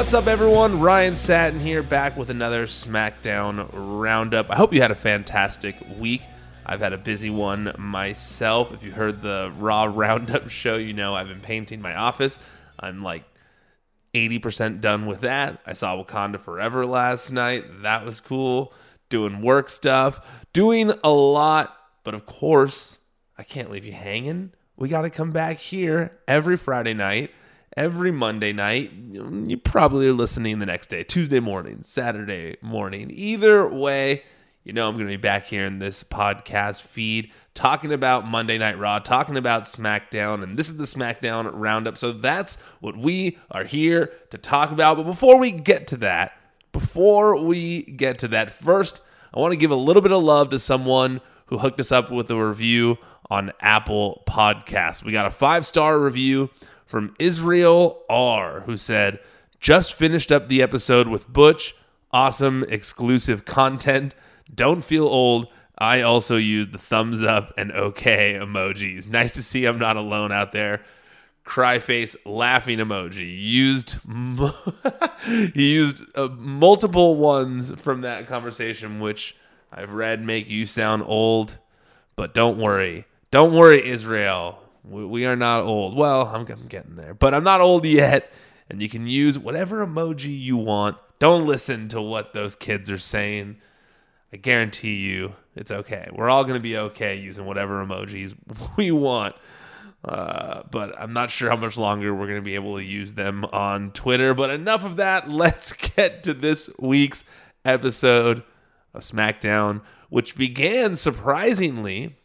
What's up, everyone? Ryan Satin here, back with another SmackDown Roundup. I hope you had a fantastic week. I've had a busy one myself. If you heard the Raw Roundup show, you know I've been painting my office. I'm like 80% done with that. I saw Wakanda Forever last night. That was cool. Doing work stuff, doing a lot. But of course, I can't leave you hanging. We got to come back here every Friday night, every Monday night. You probably are listening the next day, Tuesday morning, Saturday morning. Either way, you know I'm going to be back here in this podcast feed talking about Monday Night Raw, talking about SmackDown, and this is the SmackDown Roundup. So that's what we are here to talk about. But before we get to that, before we get to that, first, I want to give a little bit of love to someone who hooked us up with a review on Apple Podcasts. We got a five star review from Israel R, who said, Just finished up the episode with Butch. Awesome exclusive content. Don't feel old. I also use the thumbs up and okay emojis. Nice to see I'm not alone out there. Cry face laughing emoji used. he used uh, multiple ones from that conversation, which I've read make you sound old. But don't worry, don't worry, Israel. We, we are not old. Well, I'm, I'm getting there, but I'm not old yet. And you can use whatever emoji you want. Don't listen to what those kids are saying. I guarantee you it's okay. We're all going to be okay using whatever emojis we want. Uh, but I'm not sure how much longer we're going to be able to use them on Twitter. But enough of that. Let's get to this week's episode of SmackDown, which began surprisingly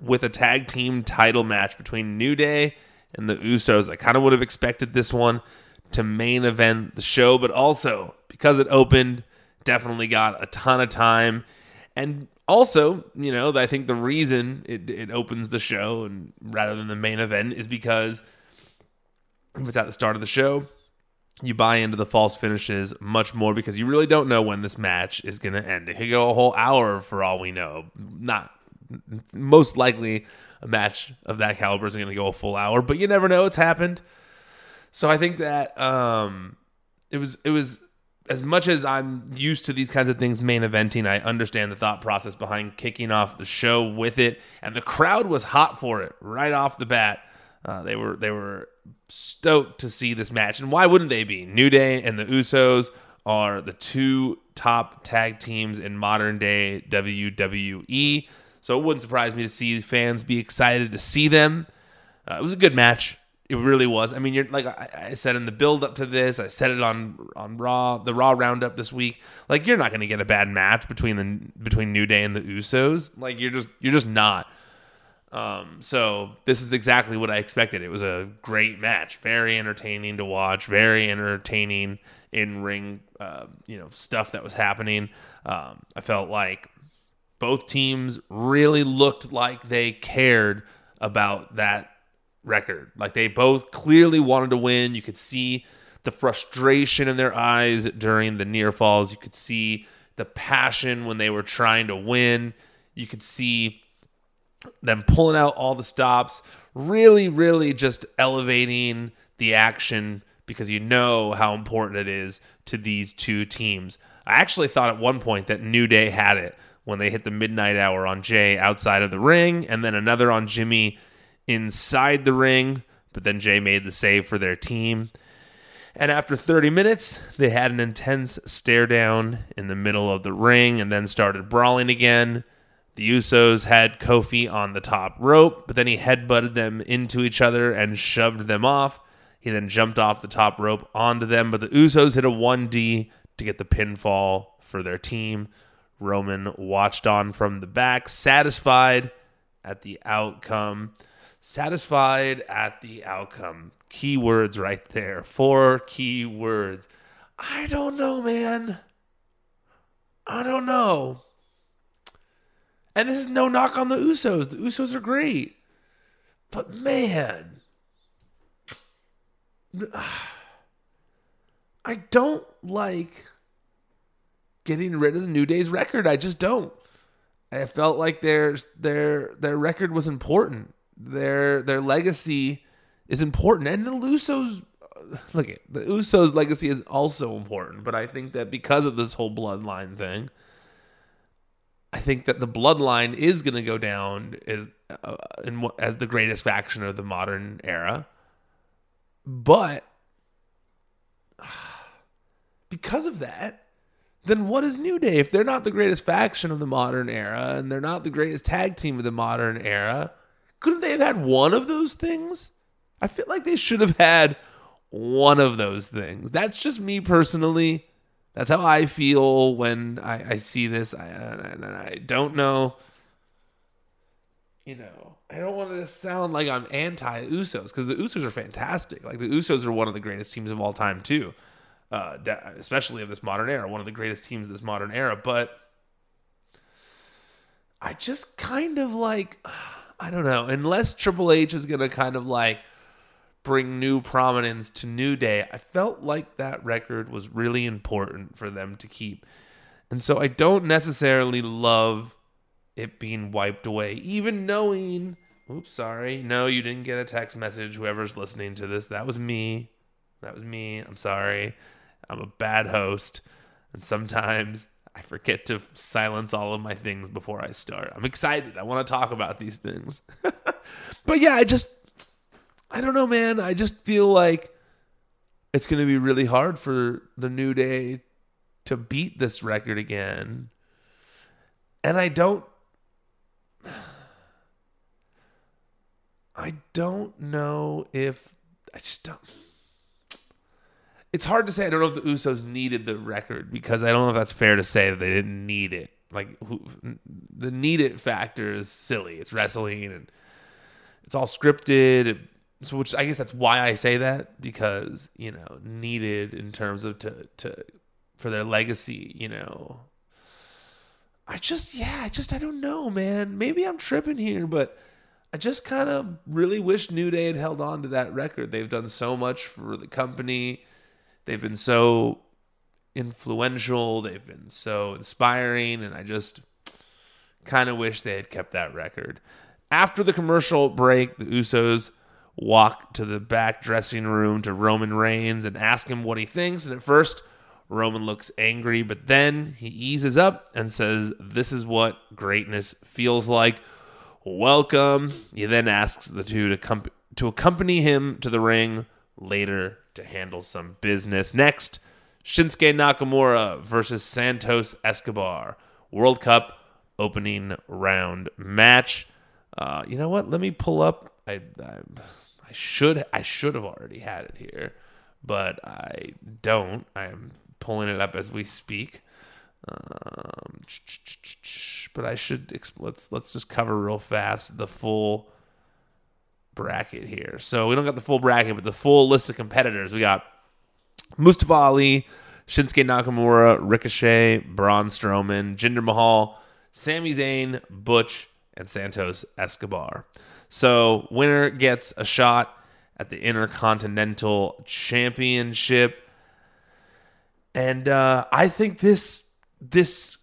with a tag team title match between New Day and the Usos. I kind of would have expected this one to main event the show, but also because it opened, definitely got a ton of time. And also, you know, I think the reason it, it opens the show and rather than the main event is because if it's at the start of the show, you buy into the false finishes much more because you really don't know when this match is going to end. It could go a whole hour for all we know. Not most likely a match of that caliber isn't going to go a full hour, but you never know. It's happened. So I think that um, it was it was as much as I'm used to these kinds of things main eventing, I understand the thought process behind kicking off the show with it, and the crowd was hot for it right off the bat. Uh, they were they were stoked to see this match, and why wouldn't they be? New Day and the Usos are the two top tag teams in modern day WWE, so it wouldn't surprise me to see fans be excited to see them. Uh, it was a good match. It really was. I mean, you're like I, I said in the build up to this. I said it on on Raw, the Raw roundup this week. Like you're not going to get a bad match between the between New Day and the Usos. Like you're just you're just not. Um, so this is exactly what I expected. It was a great match, very entertaining to watch, very entertaining in ring, uh, you know, stuff that was happening. Um, I felt like both teams really looked like they cared about that record. Like they both clearly wanted to win. You could see the frustration in their eyes during the near falls. You could see the passion when they were trying to win. You could see them pulling out all the stops, really, really just elevating the action because you know how important it is to these two teams. I actually thought at one point that New Day had it when they hit the midnight hour on Jay outside of the ring, and then another on Jimmy inside the ring. But then Jay made the save for their team. And after 30 minutes, they had an intense stare down in the middle of the ring and then started brawling again. The Usos had Kofi on the top rope, but then he headbutted them into each other and shoved them off. He then jumped off the top rope onto them, but the Usos hit a 1D to get the pinfall for their team. Roman watched on from the back, satisfied at the outcome. Satisfied at the outcome. Key words right there. Four key words. I don't know, man. I don't know. And this is no knock on the Usos. The Usos are great. But man, I don't like getting rid of the New Day's record. I just don't. I felt like their their their record was important. Their their legacy is important, and the Usos look at the Usos' legacy is also important, but I think that because of this whole bloodline thing, I think that the bloodline is going to go down as uh, in, as the greatest faction of the modern era. But because of that, then what is New Day? If they're not the greatest faction of the modern era and they're not the greatest tag team of the modern era, couldn't they have had one of those things? I feel like they should have had one of those things. That's just me personally. That's how I feel when I, I see this. I, and I don't know. You know, I don't want to sound like I'm anti Usos because the Usos are fantastic. Like the Usos are one of the greatest teams of all time too, uh, especially of this modern era. One of the greatest teams of this modern era. But I just kind of like, I don't know. Unless Triple H is gonna kind of like bring new prominence to New Day, I felt like that record was really important for them to keep. And so I don't necessarily love it being wiped away, even knowing, oops, sorry, no, you didn't get a text message. Whoever's listening to this, that was me. That was me. I'm sorry. I'm a bad host. And sometimes I forget to silence all of my things before I start. I'm excited. I want to talk about these things. but yeah, I just I don't know, man. I just feel like it's going to be really hard for the New Day to beat this record again. And I don't I don't know if I just don't It's hard to say I don't know if the Usos needed the record because I don't know if that's fair to say that they didn't need it. Like who, the need it factor is silly. It's wrestling and it's all scripted so which I guess that's why I say that because you know needed in terms of to to for their legacy, you know. I just yeah, I just I don't know, man. Maybe I'm tripping here, but I just kind of really wish New Day had held on to that record. They've done so much for the company. They've been so influential. They've been so inspiring, and I just kind of wish they had kept that record. After the commercial break, the Usos walk to the back dressing room to Roman Reigns and ask him what he thinks. And at first, Roman looks angry, but then he eases up and says, This is what greatness feels like. Welcome. He then asks the two to, com- to accompany him to the ring later to handle some business. Next, Shinsuke Nakamura versus Santos Escobar. World Cup opening round match. Uh, you know what? Let me pull up. I, I I should I should have already had it here, but I don't. I am pulling it up as we speak. Um, but I should let's let's just cover real fast the full bracket here. So we don't got the full bracket, but the full list of competitors. We got Mustafa Ali, Shinsuke Nakamura, Ricochet, Braun Strowman, Jinder Mahal, Sami Zayn, Butch, and Santos Escobar. So, winner gets a shot at the Intercontinental Championship. And uh, I think this this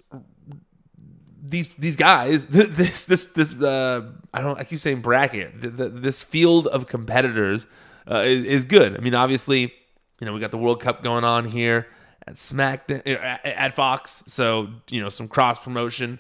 these these guys this this this uh, I don't I keep saying bracket this field of competitors uh, is, is, good. I mean, obviously, you know we got the World Cup going on here at SmackDown at, at Fox, so you know some cross promotion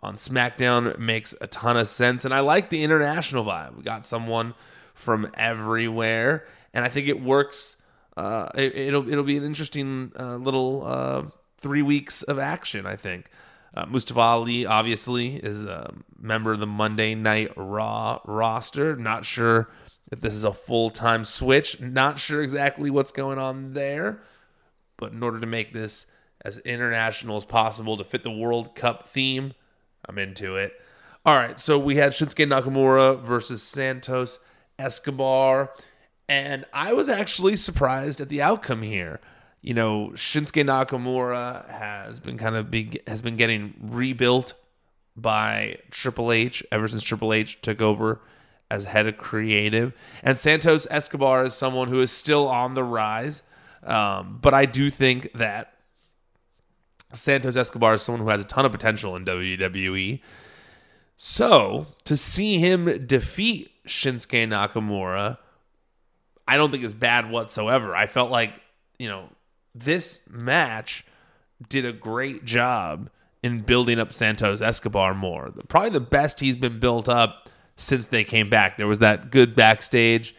on SmackDown makes a ton of sense. And I like the international vibe. We got someone from everywhere, and I think it works. Uh, it, will it'll be an interesting uh, little uh, three weeks of action. I think. Uh, Mustafa Ali obviously is a member of the Monday Night Raw roster. Not sure if this is a full time switch. Not sure exactly what's going on there. But in order to make this as international as possible to fit the World Cup theme, I'm into it. All right, so we had Shinsuke Nakamura versus Santos Escobar, and I was actually surprised at the outcome here. You know, Shinsuke Nakamura has been kind of big, has been getting rebuilt by Triple H ever since Triple H took over as head of creative, and Santos Escobar is someone who is still on the rise. Um, but I do think that Santos Escobar is someone who has a ton of potential in WWE. So to see him defeat Shinsuke Nakamura, I don't think is bad whatsoever. I felt like, you know, this match did a great job in building up Santos Escobar more. Probably the best he's been built up since they came back. There was that good backstage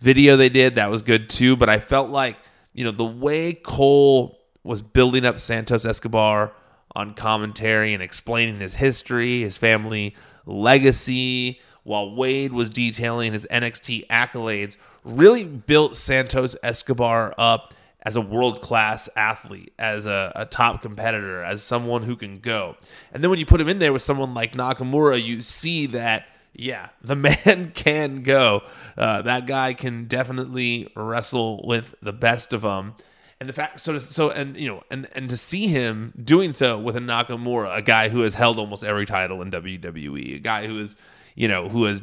video they did that was good too, but I felt like, you know, the way Cole was building up Santos Escobar on commentary and explaining his history, his family legacy, while Wade was detailing his NXT accolades, really built Santos Escobar up as a world class athlete, as a, a, top competitor, as someone who can go. And then when you put him in there with someone like Nakamura, you see that, yeah, the man can go. Uh, that guy can definitely wrestle with the best of them. And the fact, so, to, so, and you know, and and to see him doing so with a Nakamura, a guy who has held almost every title in WWE, a guy who is, you know, who has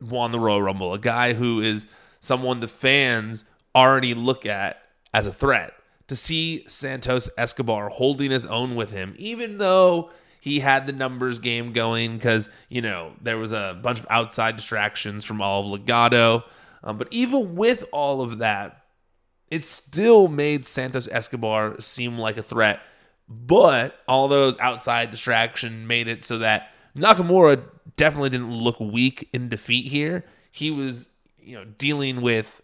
won the Royal Rumble, a guy who is someone the fans already look at as a threat. To see Santos Escobar holding his own with him, even though he had the numbers game going, because, you know, there was a bunch of outside distractions from all of Legado. Um, but even with all of that, it still made Santos Escobar seem like a threat. But all those outside distraction made it so that Nakamura definitely didn't look weak in defeat here. He was, you know, dealing with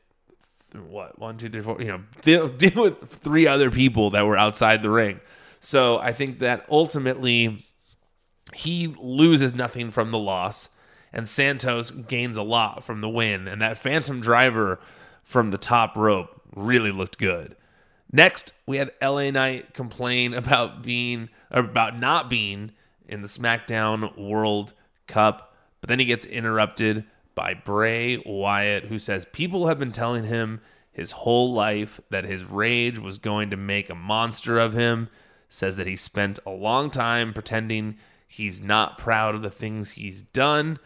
what one, two, three, four. You know, deal, deal with three other people that were outside the ring. So I think that ultimately he loses nothing from the loss, and Santos gains a lot from the win. And that Phantom Driver from the top rope really looked good. Next, we had LA Knight complain about being about not being in the SmackDown World Cup, but then he gets interrupted by Bray Wyatt, who says people have been telling him his whole life that his rage was going to make a monster of him. Says that he spent a long time pretending he's not proud of the things he's done,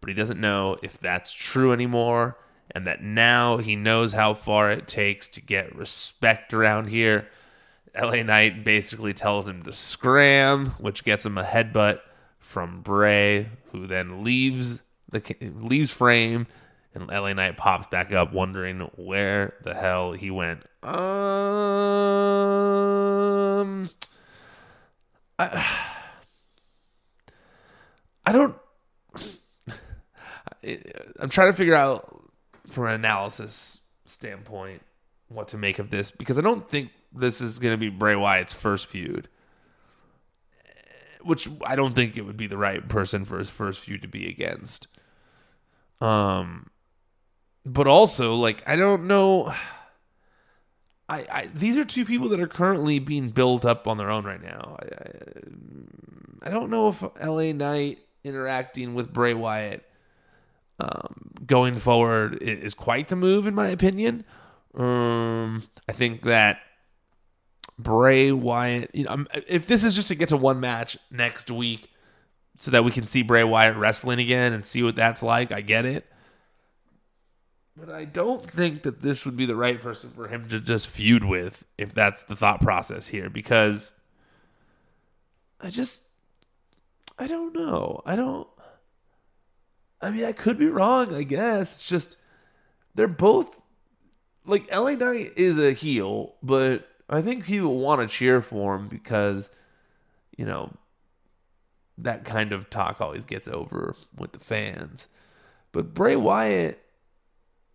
but he doesn't know if that's true anymore, and that now he knows how far it takes to get respect around here. LA Knight basically tells him to scram, which gets him a headbutt from Bray, who then leaves the leaves frame, and LA Knight pops back up, wondering where the hell he went. Um, I, I don't. I'm trying to figure out from an analysis standpoint what to make of this because I don't think this is going to be Bray Wyatt's first feud which I don't think it would be the right person for his first feud to be against. Um, but also like I don't know. I, I these are two people that are currently being built up on their own right now. I, I, I don't know if L.A. Knight interacting with Bray Wyatt um, going forward is quite the move in my opinion. Um, I think that Bray Wyatt, you know, if this is just to get to one match next week, so that we can see Bray Wyatt wrestling again and see what that's like. I get it. But I don't think that this would be the right person for him to just feud with if that's the thought process here because I just I don't know. I don't I mean, I could be wrong, I guess. It's just they're both like LA Knight is a heel, but I think people want to cheer for him because you know that kind of talk always gets over with the fans. But Bray Wyatt,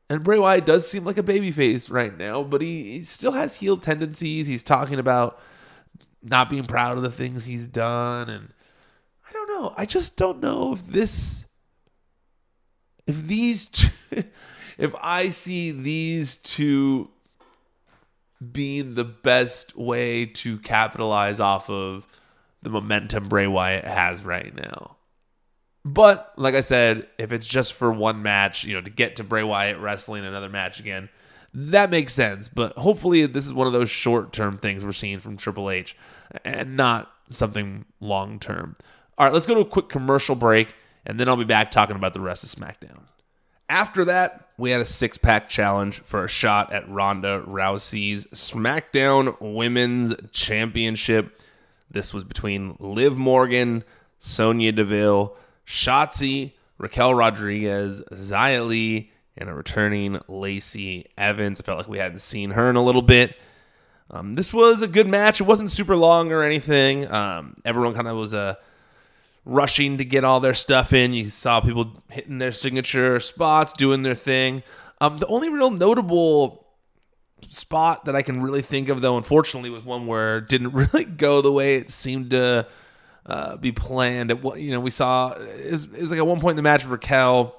and Bray Wyatt does seem like a babyface right now, but he, he still has heel tendencies. He's talking about not being proud of the things he's done. And I don't know. I just don't know if this, if these, if I see these two being the best way to capitalize off of the momentum Bray Wyatt has right now. But like I said, if it's just for one match, you know, to get to Bray Wyatt wrestling another match again, that makes sense. But hopefully, this is one of those short term things we're seeing from Triple H and not something long term. All right, let's go to a quick commercial break, and then I'll be back talking about the rest of SmackDown. After that, we had a six pack challenge for a shot at Ronda Rousey's SmackDown Women's Championship. This was between Liv Morgan, Sonya Deville, Shotzi, Raquel Rodriguez, Xia Li, and a returning Lacey Evans. I felt like we hadn't seen her in a little bit. Um, this was a good match. It wasn't super long or anything. Um, everyone kind of was uh, rushing to get all their stuff in. You saw people hitting their signature spots, doing their thing. Um, the only real notable spot that I can really think of, though, unfortunately, was one where it didn't really go the way it seemed to uh, be planned. It, you know, we saw it was, it was like at one point in the match, Raquel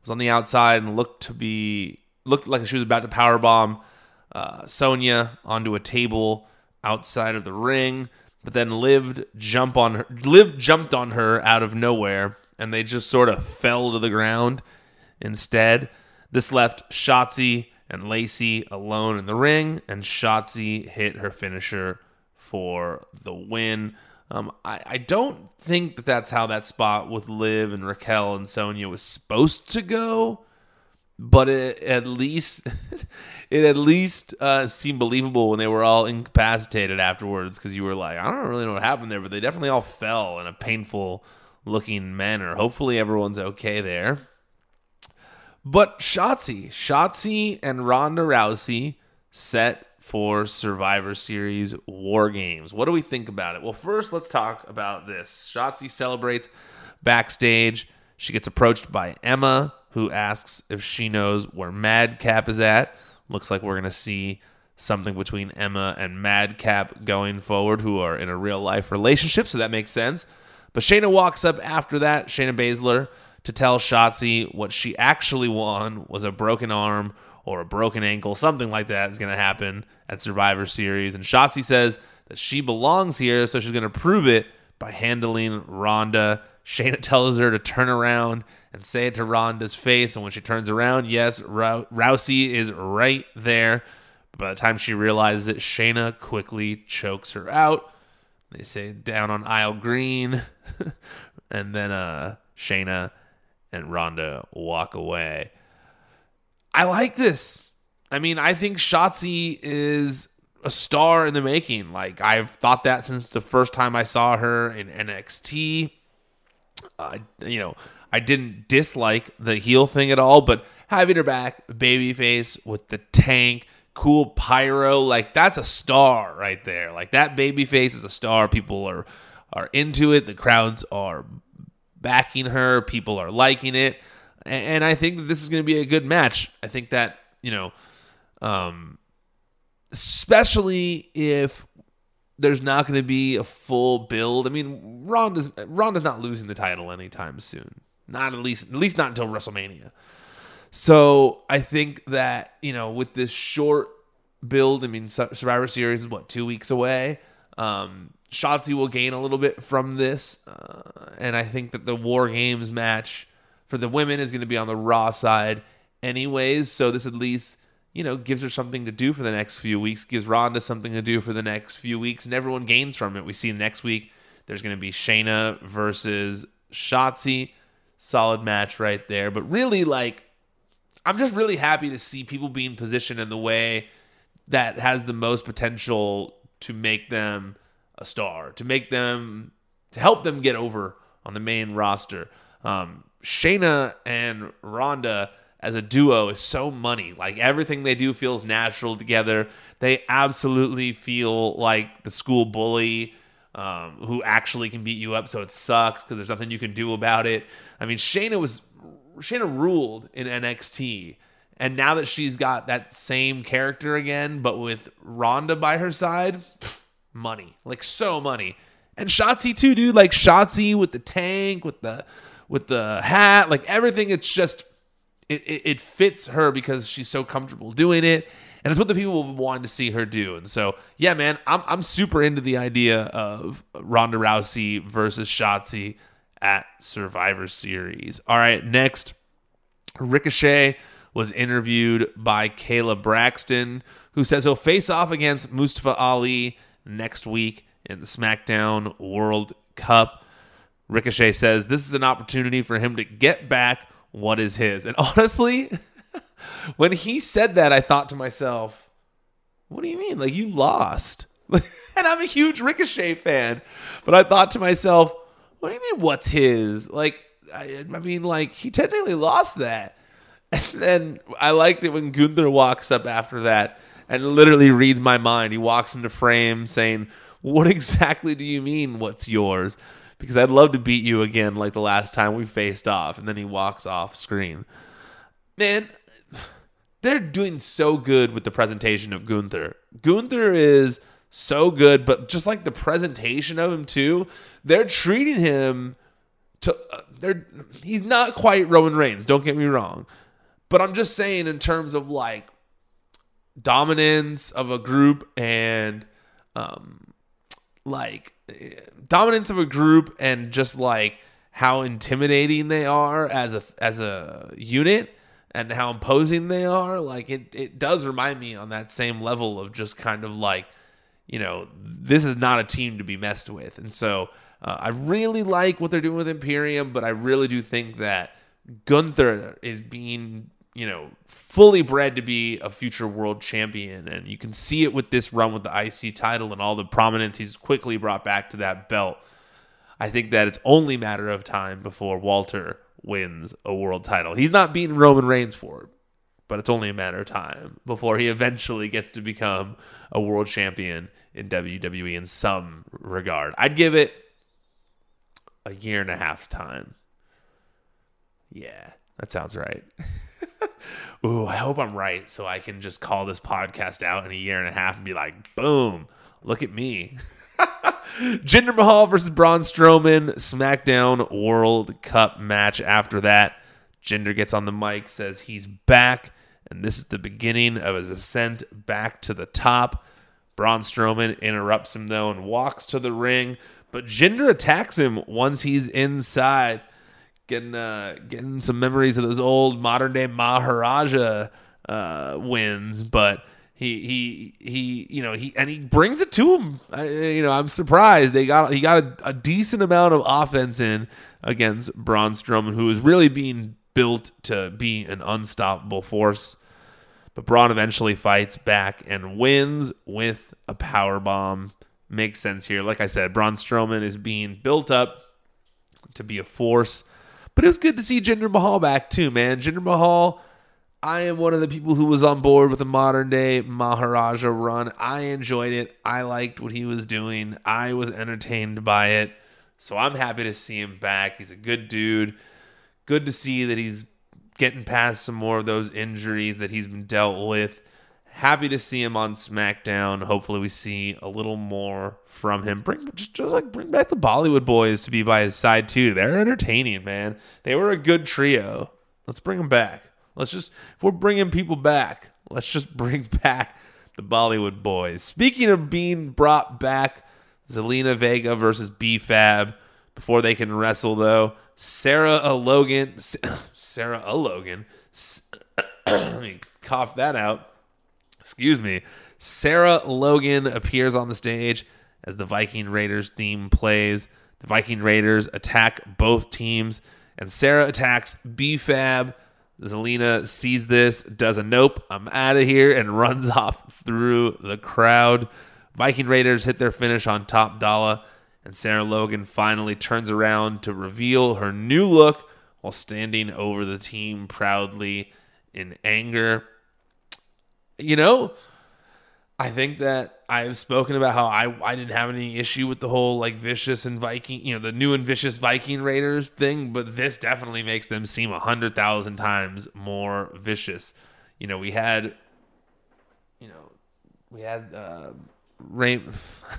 was on the outside and looked to be looked like she was about to power bomb uh, Sonya onto a table outside of the ring, but then lived jump on her. Jumped on her out of nowhere, and they just sort of fell to the ground instead. This left Shotzi and Lacey alone in the ring, and Shotzi hit her finisher for the win. Um, I, I don't think that that's how that spot with Liv and Raquel and Sonya was supposed to go, but it at least it at least uh, seemed believable when they were all incapacitated afterwards because you were like, I don't really know what happened there, but they definitely all fell in a painful looking manner. Hopefully, everyone's okay there. But Shotzi, Shotzi and Ronda Rousey set for Survivor Series War Games. What do we think about it? Well, first, let's talk about this. Shotzi celebrates backstage. She gets approached by Emma, who asks if she knows where Madcap is at. Looks like we're going to see something between Emma and Madcap going forward, who are in a real life relationship, so that makes sense. But Shayna walks up after that, Shayna Baszler, to tell Shotzi what she actually won was a broken arm or a broken ankle, something like that is going to happen at Survivor Series. And Shotzi says that she belongs here, so she's going to prove it by handling Ronda. Shayna tells her to turn around and say it to Ronda's face. And when she turns around, yes, Rousey is right there. But by the time she realizes it, Shayna quickly chokes her out. They say down on aisle green. and then uh, Shayna and Ronda walk away. I like this. I mean, I think Shotzi is a star in the making. Like I've thought that since the first time I saw her in NXT. Uh, you know, I didn't dislike the heel thing at all, but having her back, babyface with the tank, cool pyro, like that's a star right there. Like that babyface is a star. People are are into it. The crowds are backing her. People are liking it and I think that this is going to be a good match. I think that you know, um, especially if there's not going to be a full build. I mean, Ronda's Ronda's not losing the title anytime soon. Not at least at least not until WrestleMania. So I think that you know with this short build, I mean Survivor Series is what two weeks away. Um, Shotzi will gain a little bit from this, uh, and I think that the War Games match for the women is going to be on the Raw side, anyways. So this at least you know gives her something to do for the next few weeks. Gives Ronda something to do for the next few weeks, and everyone gains from it. We see next week there's going to be Shayna versus Shotzi, solid match right there. But really, like, I'm just really happy to see people being positioned in the way that has the most potential to make them a star, to make them to help them get over on the main roster. Um, Shayna and Ronda as a duo is so money. Like everything they do feels natural together. They absolutely feel like the school bully um, who actually can beat you up, so it sucks because there's nothing you can do about it. I mean, Shayna was Shayna ruled in NXT, and now that she's got that same character again, but with Ronda by her side, pff, money, like so money. And Shotzi too, dude. Like Shotzi with the tank, with the with the hat, like everything. It's just it, it, it fits her because she's so comfortable doing it, and it's what the people wanted to see her do. And so, yeah, man, I'm I'm super into the idea of Ronda Rousey versus Shotzi at Survivor Series. All right, next, Ricochet was interviewed by Kayla Braxton, who says he'll face off against Mustafa Ali next week in the SmackDown World Cup. Ricochet says this is an opportunity for him to get back what is his. And honestly, when he said that, I thought to myself, what do you mean? Like, you lost. and I'm a huge Ricochet fan. But I thought to myself, what do you mean, what's his? Like, I, I mean, like, he technically lost that. And then I liked it when Gunther walks up after that and literally reads my mind. He walks into frame saying, What exactly do you mean, what's yours? Because I'd love to beat you again like the last time we faced off. And then he walks off screen. Man, they're doing so good with the presentation of Gunther. Gunther is so good, but just like the presentation of him too, they're treating him to uh, they're he's not quite Roman Reigns, don't get me wrong. But I'm just saying in terms of like dominance of a group and um like dominance of a group and just like how intimidating they are as a as a unit and how imposing they are like it it does remind me on that same level of just kind of like you know this is not a team to be messed with. And so uh, I really like what they're doing with Imperium but I really do think that Gunther is being you know, fully bred to be a future world champion. And you can see it with this run with the IC title and all the prominence he's quickly brought back to that belt. I think that it's only matter of time before Walter wins a world title. He's not beating Roman Reigns for it, but it's only a matter of time before he eventually gets to become a world champion in WWE in some regard. I'd give it a year and a half's time. Yeah, that sounds right. ooh, I hope I'm right so I can just call this podcast out in a year and a half and be like, boom, look at me. Jinder Mahal versus Braun Strowman, SmackDown World Cup match. After that, Jinder gets on the mic, says he's back, and this is the beginning of his ascent back to the top. Braun Strowman interrupts him though and walks to the ring, but Jinder attacks him once he's inside getting uh, getting some memories of those old modern day Maharaja uh, wins, but he he he you know he and he brings it to him. I, you know, I'm surprised they got he got a, a, decent amount of offense in against Braun Strowman, who is really being built to be an unstoppable force. But Braun eventually fights back and wins with a power bomb. Makes sense here. Like I said, Braun Strowman is being built up to be a force but it was good to see Jinder Mahal back too, man. Jinder Mahal, I am one of the people who was on board with the modern day Maharaja run. I enjoyed it. I liked what he was doing. I was entertained by it. So I'm happy to see him back. He's a good dude. Good to see that he's getting past some more of those injuries that he's been dealt with happy to see him on SmackDown. Hopefully, we see a little more from him. Bring just, just like bring back the Bollywood boys to be by his side too. They're entertaining, man. They were a good trio. Let's bring them back. Let's just if we're bringing people back, let's just bring back the Bollywood boys. Speaking of being brought back, Zelina Vega versus B Fab. Before they can wrestle, though, Sarah Logan, Sarah Logan. Let me cough that out excuse me, Sarah Logan appears on the stage as the Viking Raiders theme plays. The Viking Raiders attack both teams, and Sarah attacks B-Fab. Zelina sees this, does a nope, I'm out of here, and runs off through the crowd. Viking Raiders hit their finish on Top Dolla, and Sarah Logan finally turns around to reveal her new look while standing over the team proudly in anger you know, I think that I've spoken about how I, I didn't have any issue with the whole like vicious and Viking, you know, the new and vicious Viking Raiders thing, but this definitely makes them seem a hundred thousand times more vicious. You know, we had, you know, we had uh, Ray,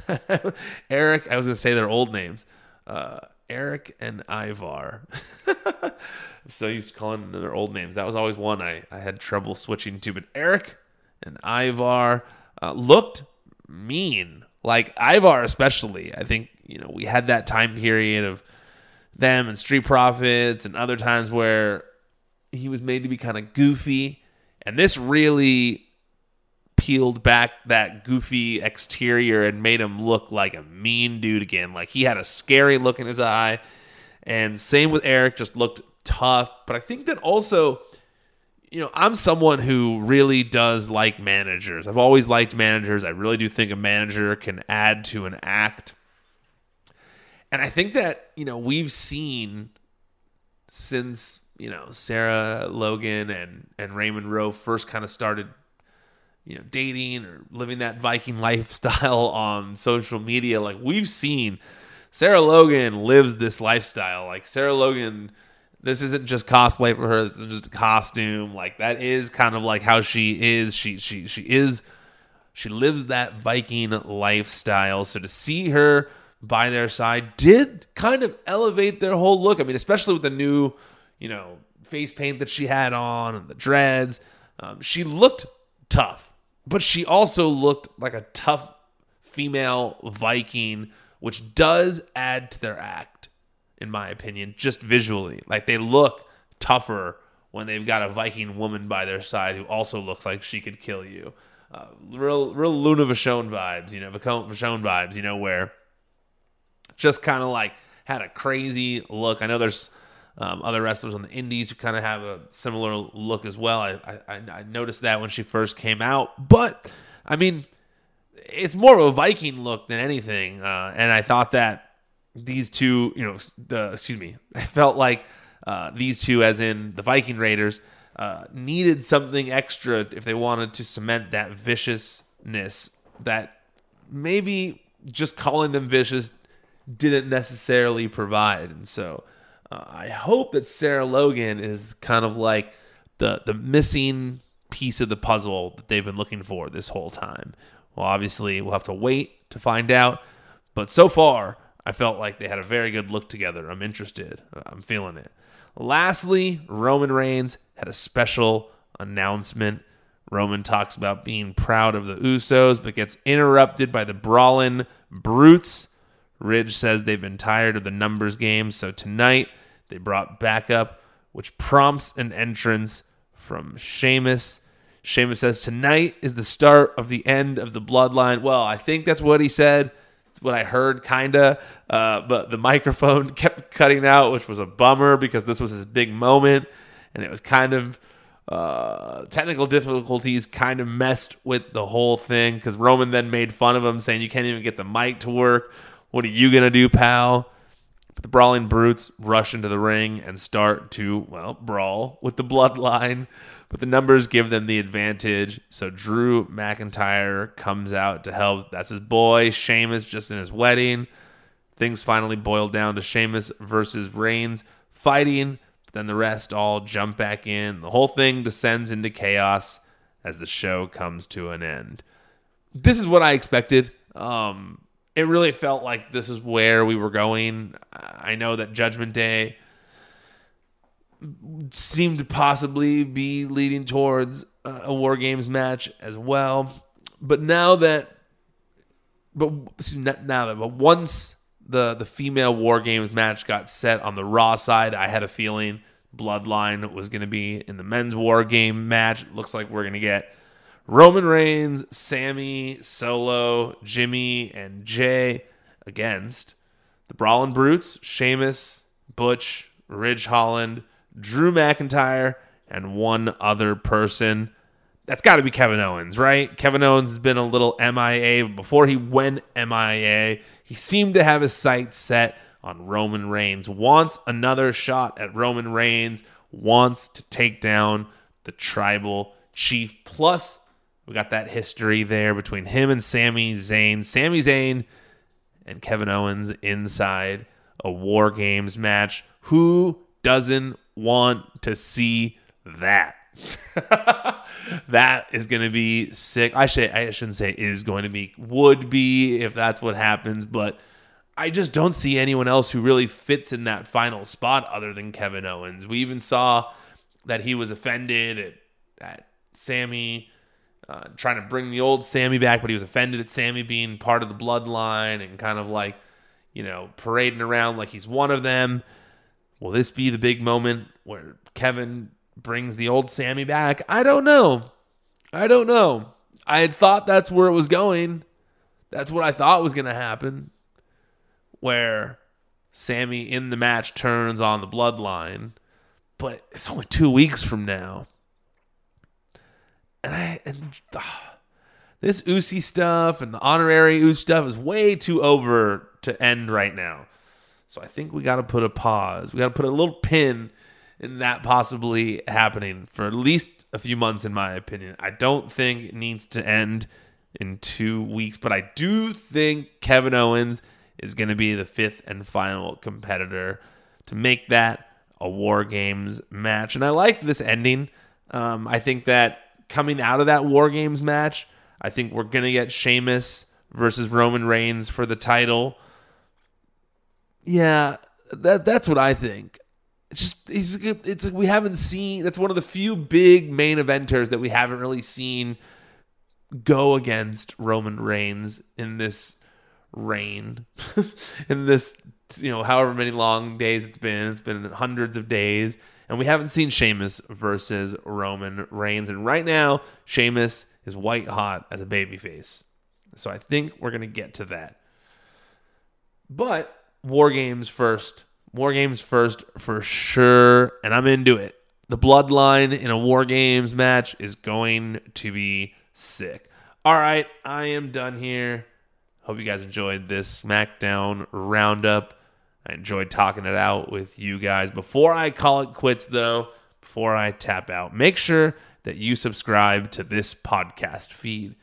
Erik. I was gonna say their old names, uh, Erik and Ivar. I'm so used to calling them their old names. That was always one I, I had trouble switching to, but Erik and Ivar uh, looked mean. Like Ivar, especially. I think, you know, we had that time period of them and Street Profits and other times where he was made to be kind of goofy. And this really peeled back that goofy exterior and made him look like a mean dude again. Like he had a scary look in his eye. And same with Erik, just looked tough. But I think that also you know, I'm someone who really does like managers. I've always liked managers. I really do think a manager can add to an act. And I think that, you know, we've seen since you know Sarah Logan and and Raymond Rowe first kind of started you know dating or living that Viking lifestyle on social media like we've seen Sarah Logan lives this lifestyle like Sarah Logan this isn't just cosplay for her this is just a costume. Like that is kind of like how she is. She she she is she lives that Viking lifestyle. So to see her by their side did kind of elevate their whole look. I mean especially with the new you know, face paint that she had on and the dreads. Um, she looked tough, but she also looked like a tough female Viking, which does add to their act, in my opinion, just visually. Like they look tougher when they've got a Viking woman by their side who also looks like she could kill you. Uh, real, real Luna Vachon vibes, you know, Vachon vibes, you know, where just kind of like had a crazy look. I know there's um, other wrestlers on the indies who kind of have a similar look as well. I, I, I noticed that when she first came out, but I mean, it's more of a Viking look than anything. Uh, and I thought that these two, you know, the excuse me, I felt like uh, these two, as in the Viking Raiders, uh, needed something extra if they wanted to cement that viciousness that maybe just calling them vicious didn't necessarily provide. And so uh, I hope that Sarah Logan is kind of like the the missing piece of the puzzle that they've been looking for this whole time. Well, obviously, we'll have to wait to find out. But so far, I felt like they had a very good look together. I'm interested. I'm feeling it. Lastly, Roman Reigns had a special announcement. Roman talks about being proud of the Usos, but gets interrupted by the brawling brutes. Ridge says they've been tired of the numbers game, so tonight they brought backup, which prompts an entrance from Sheamus. Sheamus says, Tonight is the start of the end of the bloodline. Well, I think that's what he said. What I heard, kind of. Uh, but the microphone kept cutting out, which was a bummer because this was his big moment. And it was kind of uh, technical difficulties kind of messed with the whole thing because Roman then made fun of him, saying, You can't even get the mic to work. What are you to do, pal? The brawling brutes rush into the ring and start to, well, brawl with the bloodline, but the numbers give them the advantage. So Drew McIntyre comes out to help. That's his boy. Sheamus just in his wedding. Things finally boil down to Sheamus versus Reigns fighting, but then the rest all jump back in. The whole thing descends into chaos as the show comes to an end. This is what I expected. Um, it really felt like this is where we were going. I know that Judgment Day seemed to possibly be leading towards a War Games match as well. But now that, but now that, but once the the female War Games match got set on the Raw side, I had a feeling Bloodline was going to be in the men's War Game match. It looks like we're going to get Roman Reigns, Sami, Solo, Jimmy, and Jay against the Brawling Brutes, Sheamus, Butch, Ridge Holland, Drew McIntyre, and one other person. That's got to be Kevin Owens, right? Kevin Owens has been a little MIA. Before he went MIA, he seemed to have his sights set on Roman Reigns. Wants another shot at Roman Reigns, wants to take down the tribal chief. Plus, we got that history there between him and Sami Zayn. Sami Zayn and Kevin Owens inside a War Games match. Who doesn't want to see that? that is going to be sick. I should I shouldn't say is going to be would be if that's what happens, but I just don't see anyone else who really fits in that final spot other than Kevin Owens. We even saw that he was offended at, at Sami uh, trying to bring the old Sami back, but he was offended at Sami being part of the bloodline and kind of like, you know, parading around like he's one of them. Will this be the big moment where Kevin brings the old Sami back? I don't know. I don't know. I had thought that's where it was going. That's what I thought was going to happen. Where Sami in the match turns on the bloodline. But it's only two weeks from now and I and uh, this Usi stuff and the honorary Uce stuff is way too over to end right now. So I think we got to put a pause. We got to put a little pin in that possibly happening for at least a few months, in my opinion. I don't think it needs to end in two weeks, but I do think Kevin Owens is going to be the fifth and final competitor to make that a War Games match. And I like this ending. Um, I think that coming out of that War Games match, I think we're going to get Sheamus versus Roman Reigns for the title. Yeah, that that's what I think. It's just he's it's we haven't seen that's one of the few big main eventers that we haven't really seen go against Roman Reigns in this reign in this you know however many long days it's been it's been hundreds of days and we haven't seen Sheamus versus Roman Reigns. And right now Sheamus is white hot as a babyface. So I think we're going to get to that. But war games first. War games first for sure. And I'm into it. The bloodline in a war games match is going to be sick. All right I am done here. Hope you guys enjoyed this SmackDown roundup. I enjoyed talking it out with you guys. Before I call it quits, though, before I tap out, make sure that you subscribe to this podcast feed.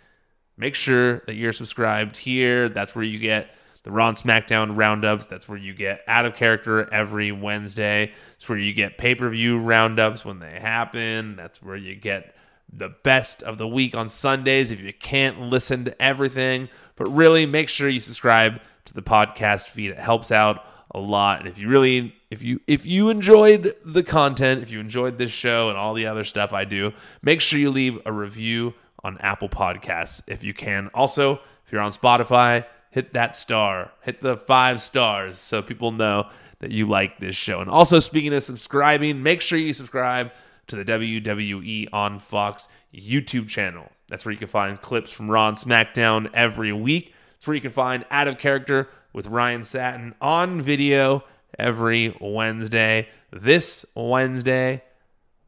Make sure that you're subscribed here. That's where you get the Raw SmackDown roundups. That's where you get out of character every Wednesday. It's where you get pay per view roundups when they happen. That's where you get the best of the week on Sundays if you can't listen to everything. But really, make sure you subscribe to the podcast feed. It helps out a lot. And if you really if you if you enjoyed the content, if you enjoyed this show and all the other stuff I do, make sure you leave a review on Apple Podcasts if you can. Also, if you're on Spotify, hit that star, hit the five stars so people know that you like this show. And also, speaking of subscribing, make sure you subscribe to the WWE on Fox YouTube channel. That's where you can find clips from Raw and SmackDown every week. It's where you can find Out of Character with Ryan Satin on video every Wednesday. This Wednesday,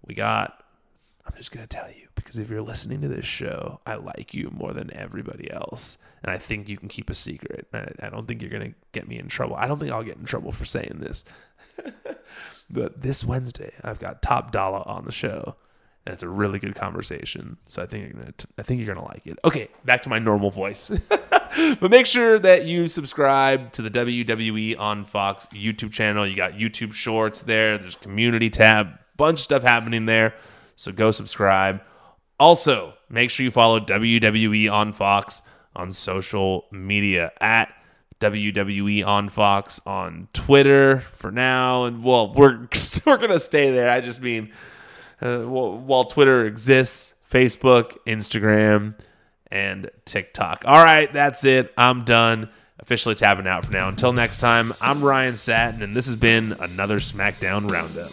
we got, I'm just going to tell you, because if you're listening to this show, I like you more than everybody else. And I think you can keep a secret. I, I don't think you're going to get me in trouble. I don't think I'll get in trouble for saying this. but this Wednesday, I've got Top Dolla on the show and it's a really good conversation. So I think you're gonna, I think you're gonna like it. Okay, back to my normal voice. but make sure that you subscribe to the WWE on Fox YouTube channel. You got YouTube Shorts there. There's community tab, bunch of stuff happening there. So go subscribe. Also, make sure you follow WWE on Fox on social media at WWE on Fox on Twitter for now, and well, we're we're gonna stay there. I just mean uh, while Twitter exists, Facebook, Instagram, and TikTok. All right, that's it. I'm done. Officially tapping out for now. Until next time, I'm Ryan Satin, and this has been another SmackDown Roundup.